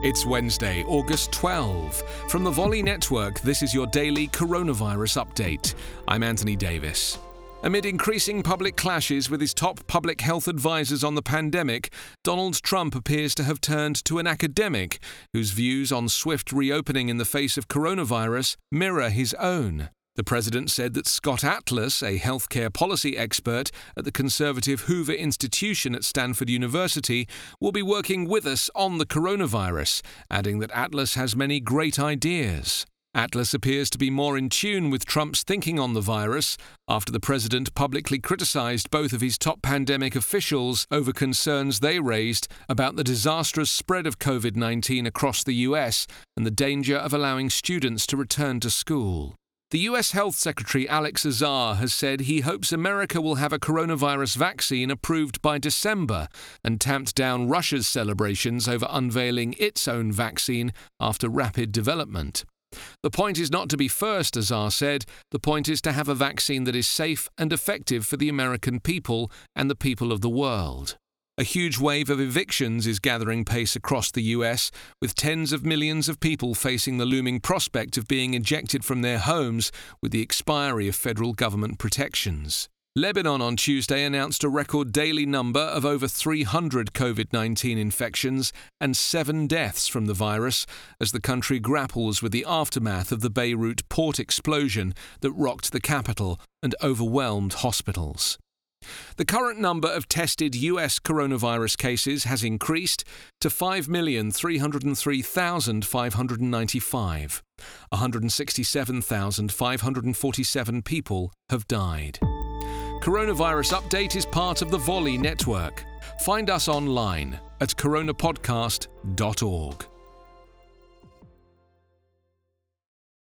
It's Wednesday, August 12. From the Volley Network, this is your daily coronavirus update. I'm Anthony Davis. Amid increasing public clashes with his top public health advisors on the pandemic, Donald Trump appears to have turned to an academic whose views on swift reopening in the face of coronavirus mirror his own. The president said that Scott Atlas, a healthcare policy expert at the conservative Hoover Institution at Stanford University, will be working with us on the coronavirus, adding that Atlas has many great ideas. Atlas appears to be more in tune with Trump's thinking on the virus after the president publicly criticized both of his top pandemic officials over concerns they raised about the disastrous spread of COVID 19 across the US and the danger of allowing students to return to school. The US Health Secretary Alex Azar has said he hopes America will have a coronavirus vaccine approved by December and tamped down Russia's celebrations over unveiling its own vaccine after rapid development. The point is not to be first, Azar said. The point is to have a vaccine that is safe and effective for the American people and the people of the world. A huge wave of evictions is gathering pace across the US, with tens of millions of people facing the looming prospect of being ejected from their homes with the expiry of federal government protections. Lebanon on Tuesday announced a record daily number of over 300 COVID 19 infections and seven deaths from the virus as the country grapples with the aftermath of the Beirut port explosion that rocked the capital and overwhelmed hospitals. The current number of tested US coronavirus cases has increased to 5,303,595. 167,547 people have died. Coronavirus Update is part of the Volley Network. Find us online at coronapodcast.org.